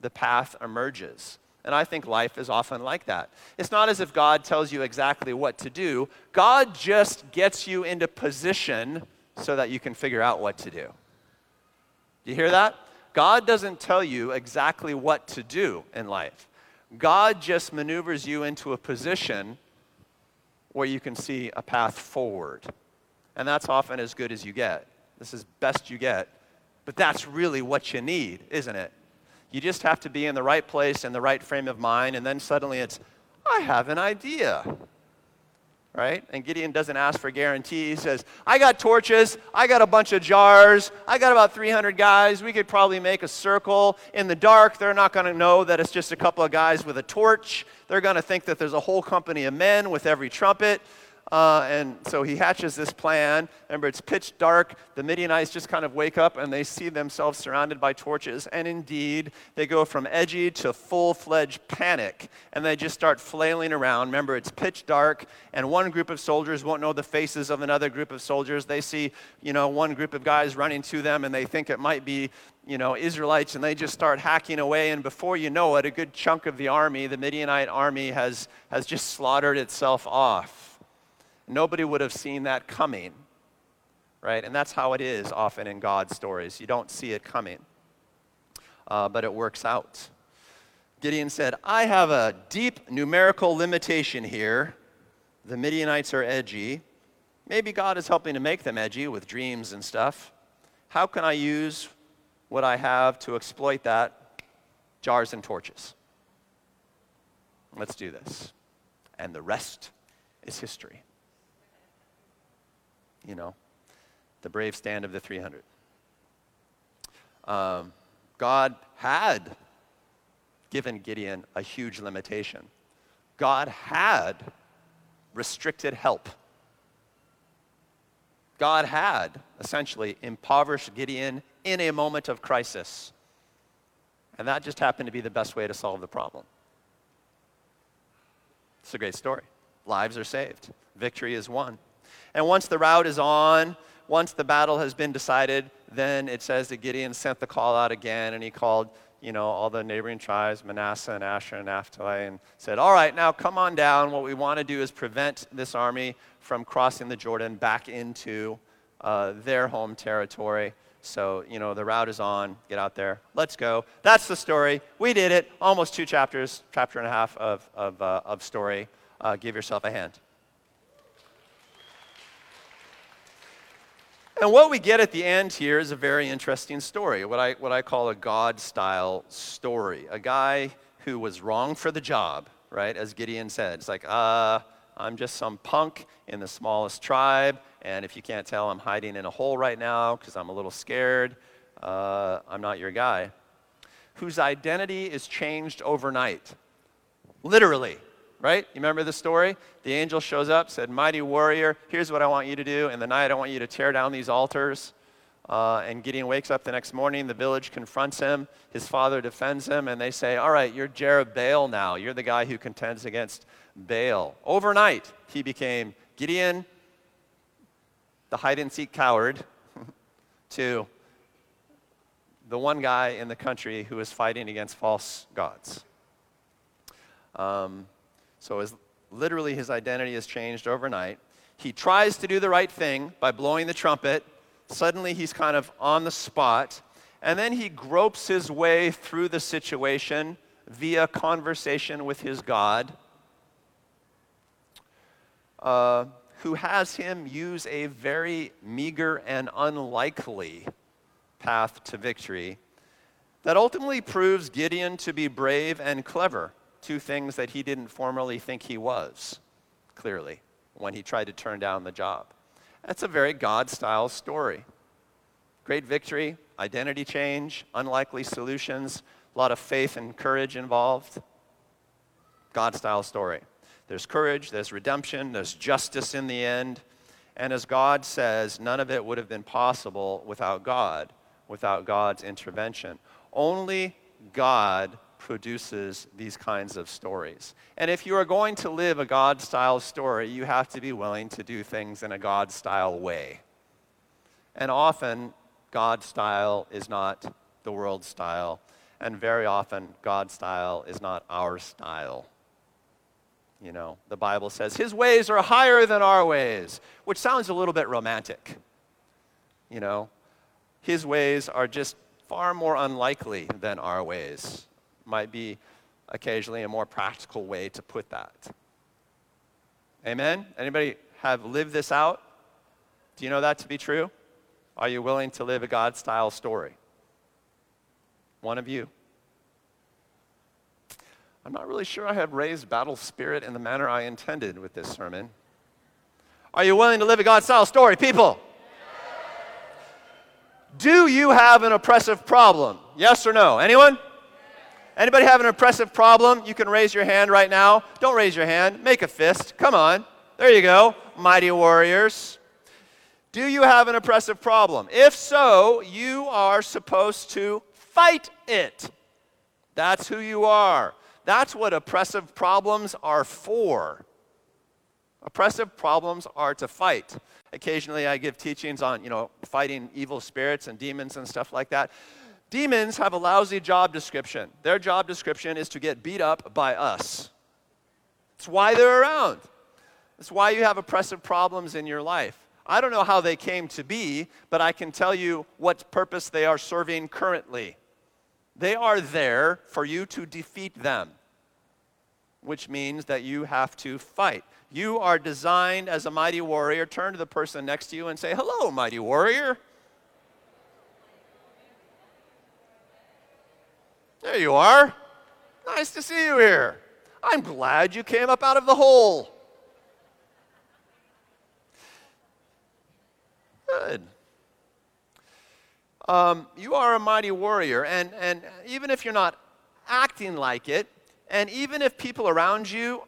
The path emerges. And I think life is often like that. It's not as if God tells you exactly what to do, God just gets you into position so that you can figure out what to do. Do you hear that? God doesn't tell you exactly what to do in life. God just maneuvers you into a position where you can see a path forward. And that's often as good as you get. This is best you get. But that's really what you need, isn't it? You just have to be in the right place in the right frame of mind, and then suddenly it's, I have an idea right? And Gideon doesn't ask for guarantee. He says, I got torches, I got a bunch of jars, I got about 300 guys. We could probably make a circle in the dark. They're not going to know that it's just a couple of guys with a torch. They're going to think that there's a whole company of men with every trumpet. Uh, and so he hatches this plan. Remember, it's pitch dark. The Midianites just kind of wake up and they see themselves surrounded by torches. And indeed, they go from edgy to full fledged panic. And they just start flailing around. Remember, it's pitch dark, and one group of soldiers won't know the faces of another group of soldiers. They see, you know, one group of guys running to them, and they think it might be, you know, Israelites, and they just start hacking away. And before you know it, a good chunk of the army, the Midianite army, has, has just slaughtered itself off. Nobody would have seen that coming, right? And that's how it is often in God's stories. You don't see it coming, uh, but it works out. Gideon said, I have a deep numerical limitation here. The Midianites are edgy. Maybe God is helping to make them edgy with dreams and stuff. How can I use what I have to exploit that? Jars and torches. Let's do this. And the rest is history. You know, the brave stand of the 300. Um, God had given Gideon a huge limitation. God had restricted help. God had essentially impoverished Gideon in a moment of crisis. And that just happened to be the best way to solve the problem. It's a great story. Lives are saved, victory is won. And once the rout is on, once the battle has been decided, then it says that Gideon sent the call out again and he called you know, all the neighboring tribes, Manasseh and Asher and Naphtali, and said, All right, now come on down. What we want to do is prevent this army from crossing the Jordan back into uh, their home territory. So, you know, the rout is on. Get out there. Let's go. That's the story. We did it. Almost two chapters, chapter and a half of, of, uh, of story. Uh, give yourself a hand. And what we get at the end here is a very interesting story, what I, what I call a God style story. A guy who was wrong for the job, right? As Gideon said, it's like, uh, I'm just some punk in the smallest tribe, and if you can't tell, I'm hiding in a hole right now because I'm a little scared. Uh, I'm not your guy. Whose identity is changed overnight. Literally, right? You remember the story? The angel shows up, said, Mighty warrior, here's what I want you to do. In the night, I want you to tear down these altars. Uh, and Gideon wakes up the next morning. The village confronts him. His father defends him, and they say, All right, you're Jerubbaal now. You're the guy who contends against Baal. Overnight, he became Gideon, the hide and seek coward, to the one guy in the country who is fighting against false gods. Um, so his, literally his identity has changed overnight. He tries to do the right thing by blowing the trumpet. Suddenly he's kind of on the spot. And then he gropes his way through the situation via conversation with his God, uh, who has him use a very meager and unlikely path to victory that ultimately proves Gideon to be brave and clever two things that he didn't formerly think he was, clearly, when he tried to turn down the job. That's a very God style story. Great victory, identity change, unlikely solutions, a lot of faith and courage involved. God style story. There's courage, there's redemption, there's justice in the end. And as God says, none of it would have been possible without God, without God's intervention. Only God produces these kinds of stories. And if you are going to live a God style story, you have to be willing to do things in a God style way. And often, God style is not the world style. And very often, God style is not our style. You know, the Bible says, His ways are higher than our ways, which sounds a little bit romantic. You know, His ways are just far more unlikely than our ways might be occasionally a more practical way to put that. Amen? Anybody have lived this out? Do you know that to be true? Are you willing to live a God style story? One of you. I'm not really sure I have raised battle spirit in the manner I intended with this sermon. Are you willing to live a God style story, people? Do you have an oppressive problem? Yes or no? Anyone? Anybody have an oppressive problem? You can raise your hand right now. Don't raise your hand. Make a fist. Come on. There you go. Mighty warriors. Do you have an oppressive problem? If so, you are supposed to fight it. That's who you are. That's what oppressive problems are for. Oppressive problems are to fight. Occasionally I give teachings on, you know, fighting evil spirits and demons and stuff like that. Demons have a lousy job description. Their job description is to get beat up by us. That's why they're around. That's why you have oppressive problems in your life. I don't know how they came to be, but I can tell you what purpose they are serving currently. They are there for you to defeat them. which means that you have to fight. You are designed as a mighty warrior. Turn to the person next to you and say, Hello, mighty warrior. There you are. Nice to see you here. I'm glad you came up out of the hole. Good. Um, you are a mighty warrior, and, and even if you're not acting like it, and even if people around you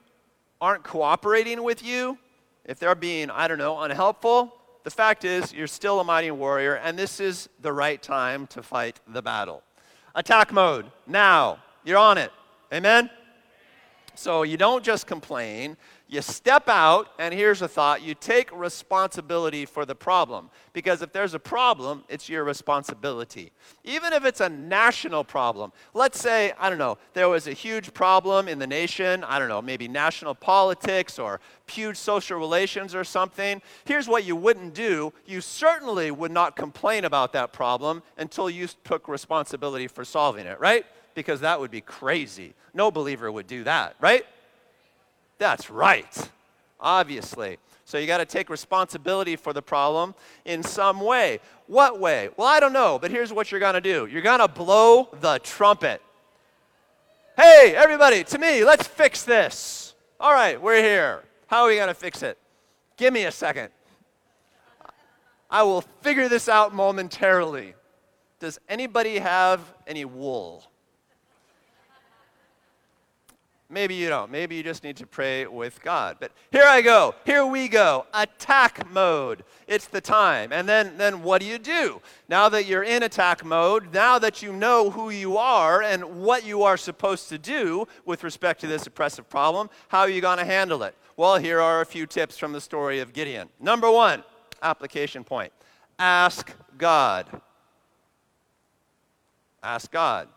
aren't cooperating with you, if they're being, I don't know, unhelpful, the fact is you're still a mighty warrior, and this is the right time to fight the battle. Attack mode, now. You're on it. Amen? So you don't just complain, you step out, and here's a thought you take responsibility for the problem. Because if there's a problem, it's your responsibility. Even if it's a national problem. Let's say, I don't know, there was a huge problem in the nation, I don't know, maybe national politics or huge social relations or something. Here's what you wouldn't do you certainly would not complain about that problem until you took responsibility for solving it, right? Because that would be crazy. No believer would do that, right? That's right, obviously. So you got to take responsibility for the problem in some way. What way? Well, I don't know, but here's what you're going to do you're going to blow the trumpet. Hey, everybody, to me, let's fix this. All right, we're here. How are we going to fix it? Give me a second. I will figure this out momentarily. Does anybody have any wool? Maybe you don't. Maybe you just need to pray with God. But here I go. Here we go. Attack mode. It's the time. And then, then what do you do? Now that you're in attack mode, now that you know who you are and what you are supposed to do with respect to this oppressive problem, how are you going to handle it? Well, here are a few tips from the story of Gideon. Number one, application point ask God. Ask God.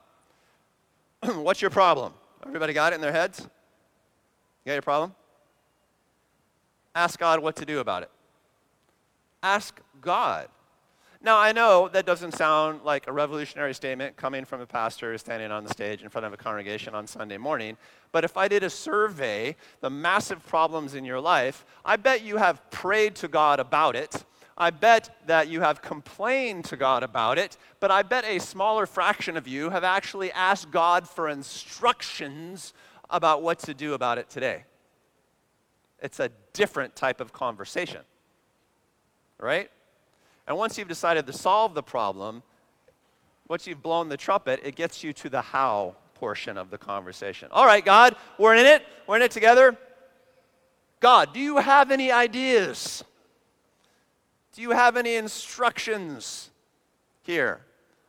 What's your problem? Everybody got it in their heads? You got your problem? Ask God what to do about it. Ask God. Now, I know that doesn't sound like a revolutionary statement coming from a pastor standing on the stage in front of a congregation on Sunday morning, but if I did a survey, the massive problems in your life, I bet you have prayed to God about it I bet that you have complained to God about it, but I bet a smaller fraction of you have actually asked God for instructions about what to do about it today. It's a different type of conversation, right? And once you've decided to solve the problem, once you've blown the trumpet, it gets you to the how portion of the conversation. All right, God, we're in it. We're in it together. God, do you have any ideas? Do you have any instructions here?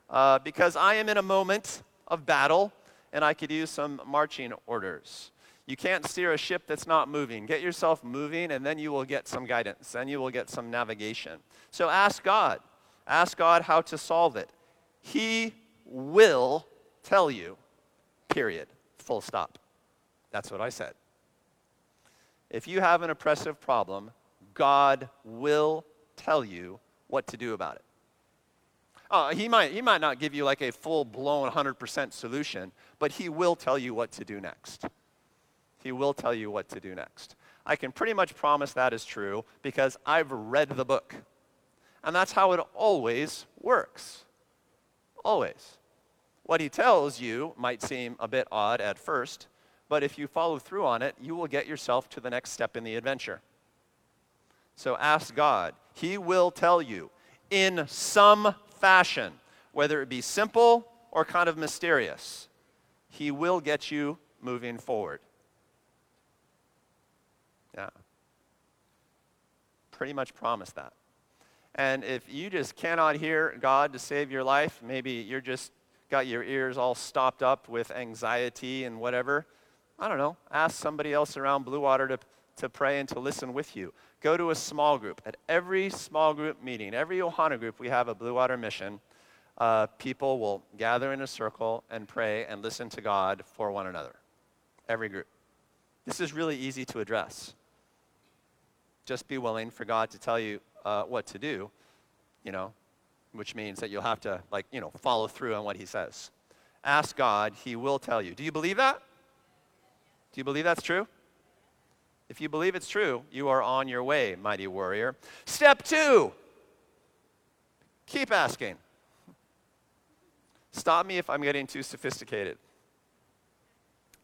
Uh, because I am in a moment of battle and I could use some marching orders. You can't steer a ship that's not moving. Get yourself moving, and then you will get some guidance, then you will get some navigation. So ask God. Ask God how to solve it. He will tell you, period. Full stop. That's what I said. If you have an oppressive problem, God will tell you what to do about it. Uh, he, might, he might not give you like a full blown 100% solution, but he will tell you what to do next. He will tell you what to do next. I can pretty much promise that is true because I've read the book. And that's how it always works. Always. What he tells you might seem a bit odd at first, but if you follow through on it, you will get yourself to the next step in the adventure. So ask God. He will tell you in some fashion, whether it be simple or kind of mysterious. He will get you moving forward. Yeah. Pretty much promise that. And if you just cannot hear God to save your life, maybe you're just got your ears all stopped up with anxiety and whatever, I don't know, ask somebody else around Blue Water to, to pray and to listen with you go to a small group. At every small group meeting, every Ohana group, we have a Blue Water mission. Uh, people will gather in a circle and pray and listen to God for one another. Every group. This is really easy to address. Just be willing for God to tell you uh, what to do, you know, which means that you'll have to, like, you know, follow through on what He says. Ask God, He will tell you. Do you believe that? Do you believe that's true? If you believe it's true, you are on your way, mighty warrior. Step two keep asking. Stop me if I'm getting too sophisticated.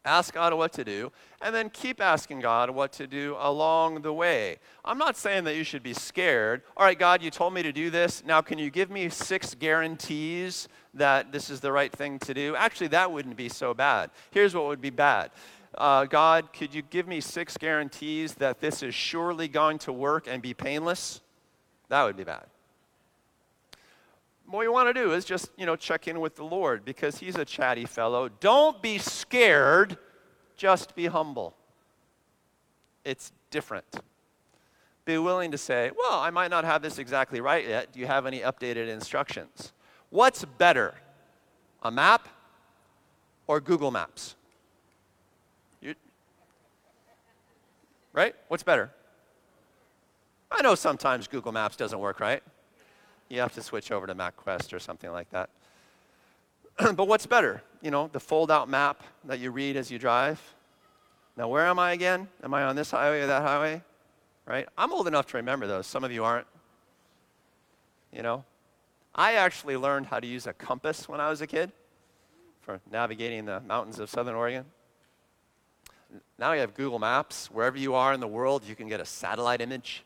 Ask God what to do, and then keep asking God what to do along the way. I'm not saying that you should be scared. All right, God, you told me to do this. Now, can you give me six guarantees that this is the right thing to do? Actually, that wouldn't be so bad. Here's what would be bad uh, God, could you give me six guarantees that this is surely going to work and be painless? That would be bad. What you want to do is just, you know, check in with the Lord because he's a chatty fellow. Don't be scared, just be humble. It's different. Be willing to say, well, I might not have this exactly right yet. Do you have any updated instructions? What's better, a map or Google Maps? Right? What's better? I know sometimes Google Maps doesn't work right. You have to switch over to MapQuest or something like that. but what's better? You know, the fold out map that you read as you drive. Now, where am I again? Am I on this highway or that highway? Right? I'm old enough to remember those. Some of you aren't. You know, I actually learned how to use a compass when I was a kid for navigating the mountains of Southern Oregon. Now you have Google Maps. Wherever you are in the world, you can get a satellite image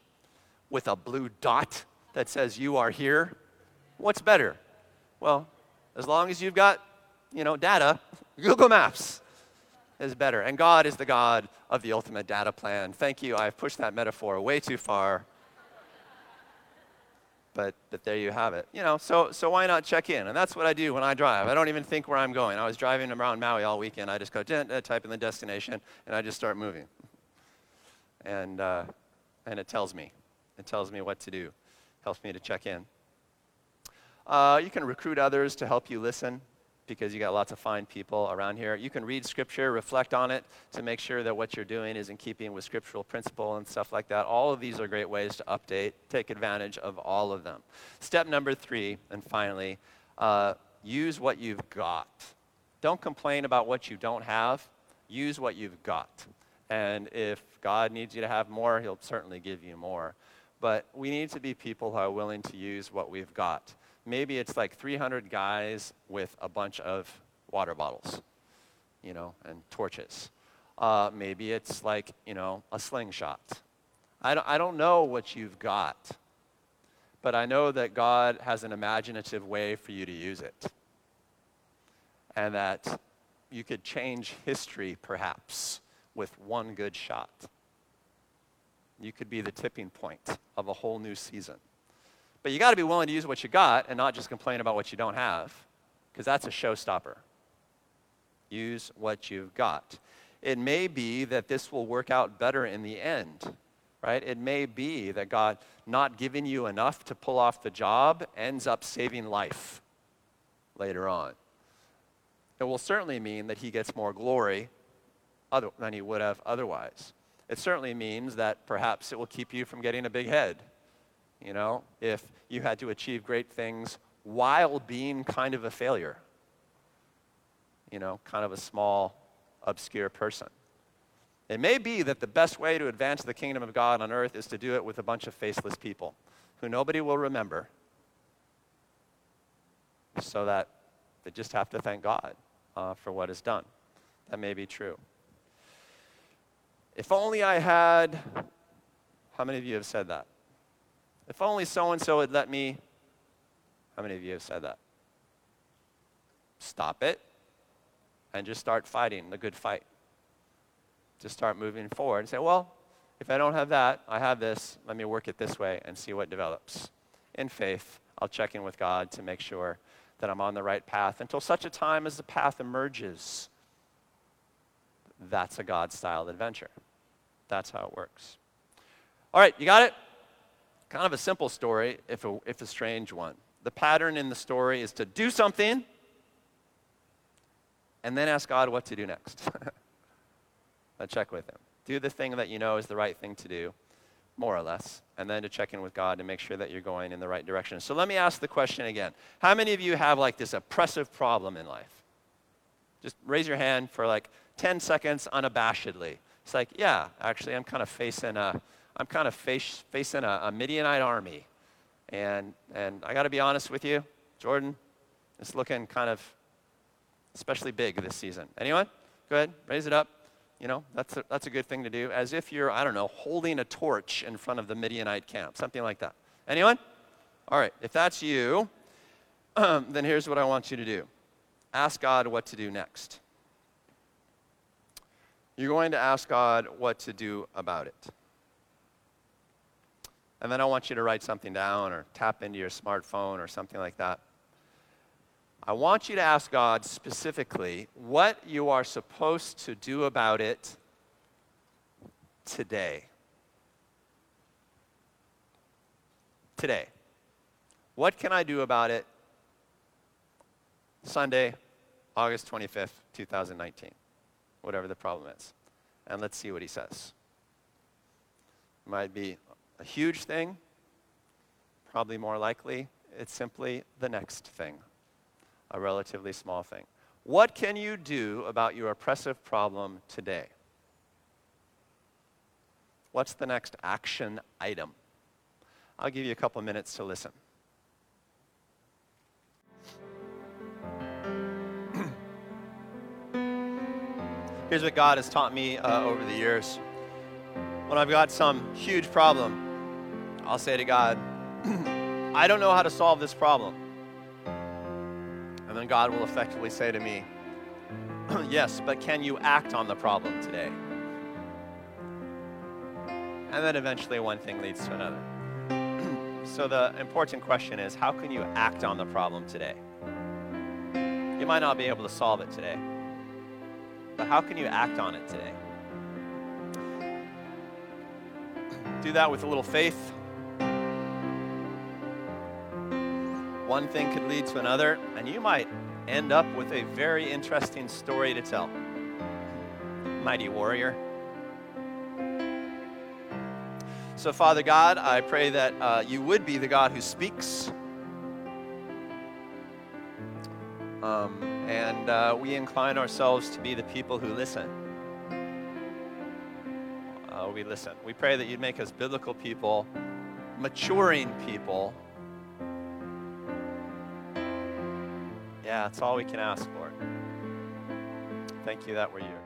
with a blue dot that says you are here. What's better? Well, as long as you've got, you know, data, Google Maps is better. And God is the God of the ultimate data plan. Thank you. I've pushed that metaphor way too far. But, but there you have it. You know, so, so why not check in? And that's what I do when I drive. I don't even think where I'm going. I was driving around Maui all weekend. I just go, type in the destination, and I just start moving. And, uh, and it tells me. It tells me what to do. Helps me to check in. Uh, you can recruit others to help you listen because you got lots of fine people around here. You can read scripture, reflect on it to make sure that what you're doing is in keeping with scriptural principle and stuff like that. All of these are great ways to update, take advantage of all of them. Step number three, and finally, uh, use what you've got. Don't complain about what you don't have. Use what you've got. And if God needs you to have more, He'll certainly give you more. But we need to be people who are willing to use what we've got maybe it's like 300 guys with a bunch of water bottles, you know, and torches. Uh, maybe it's like, you know, a slingshot. I don't, I don't know what you've got, but I know that God has an imaginative way for you to use it. And that you could change history, perhaps, with one good shot. You could be the tipping point of a whole new season. But you got to be willing to use what you got and not just complain about what you don't have, because that's a showstopper. Use what you've got. It may be that this will work out better in the end, right? It may be that God not giving you enough to pull off the job ends up saving life later on. It will certainly mean that he gets more glory other, than he would have otherwise. It certainly means that perhaps it will keep you from getting a big head you know, if you had to achieve great things while being kind of a failure, you know, kind of a small, obscure person. It may be that the best way to advance the kingdom of God on earth is to do it with a bunch of faceless people who nobody will remember, so that they just have to thank God uh, for what is done. That may be true. If only I had, how many of you have said that? If only so and so had let me. How many of you have said that? Stop it and just start fighting the good fight. Just start moving forward and say, well, if I don't have that, I have this. Let me work it this way and see what develops. In faith, I'll check in with God to make sure that I'm on the right path until such a time as the path emerges. That's a God style adventure. That's how it works. All right, you got it? Kind of a simple story, if a, if a strange one. The pattern in the story is to do something and then ask God what to do next. Check with Him. Do the thing that you know is the right thing to do, more or less, and then to check in with God to make sure that you're going in the right direction. So let me ask the question again. How many of you have like this oppressive problem in life? Just raise your hand for like 10 seconds unabashedly. It's like, yeah, actually, I'm kind of facing a, I'm kind of face, facing a, a Midianite army. And, and I got to be honest with you, Jordan, it's looking kind of especially big this season. Anyone? Go ahead, raise it up. You know, that's a, that's a good thing to do, as if you're, I don't know, holding a torch in front of the Midianite camp, something like that. Anyone? All right, if that's you, then here's what I want you to do ask God what to do next. You're going to ask God what to do about it. And then I want you to write something down or tap into your smartphone or something like that. I want you to ask God specifically what you are supposed to do about it today. Today. What can I do about it Sunday, August 25th, 2019? Whatever the problem is. And let's see what he says. Might be a huge thing. Probably more likely, it's simply the next thing a relatively small thing. What can you do about your oppressive problem today? What's the next action item? I'll give you a couple minutes to listen. Here's what God has taught me uh, over the years. When I've got some huge problem, I'll say to God, I don't know how to solve this problem. And then God will effectively say to me, Yes, but can you act on the problem today? And then eventually one thing leads to another. so the important question is how can you act on the problem today? You might not be able to solve it today, but how can you act on it today? Do that with a little faith One thing could lead to another, and you might end up with a very interesting story to tell. Mighty warrior. So, Father God, I pray that uh, you would be the God who speaks. Um, and uh, we incline ourselves to be the people who listen. Uh, we listen. We pray that you'd make us biblical people, maturing people Yeah, that's all we can ask for. Thank you that we're yours.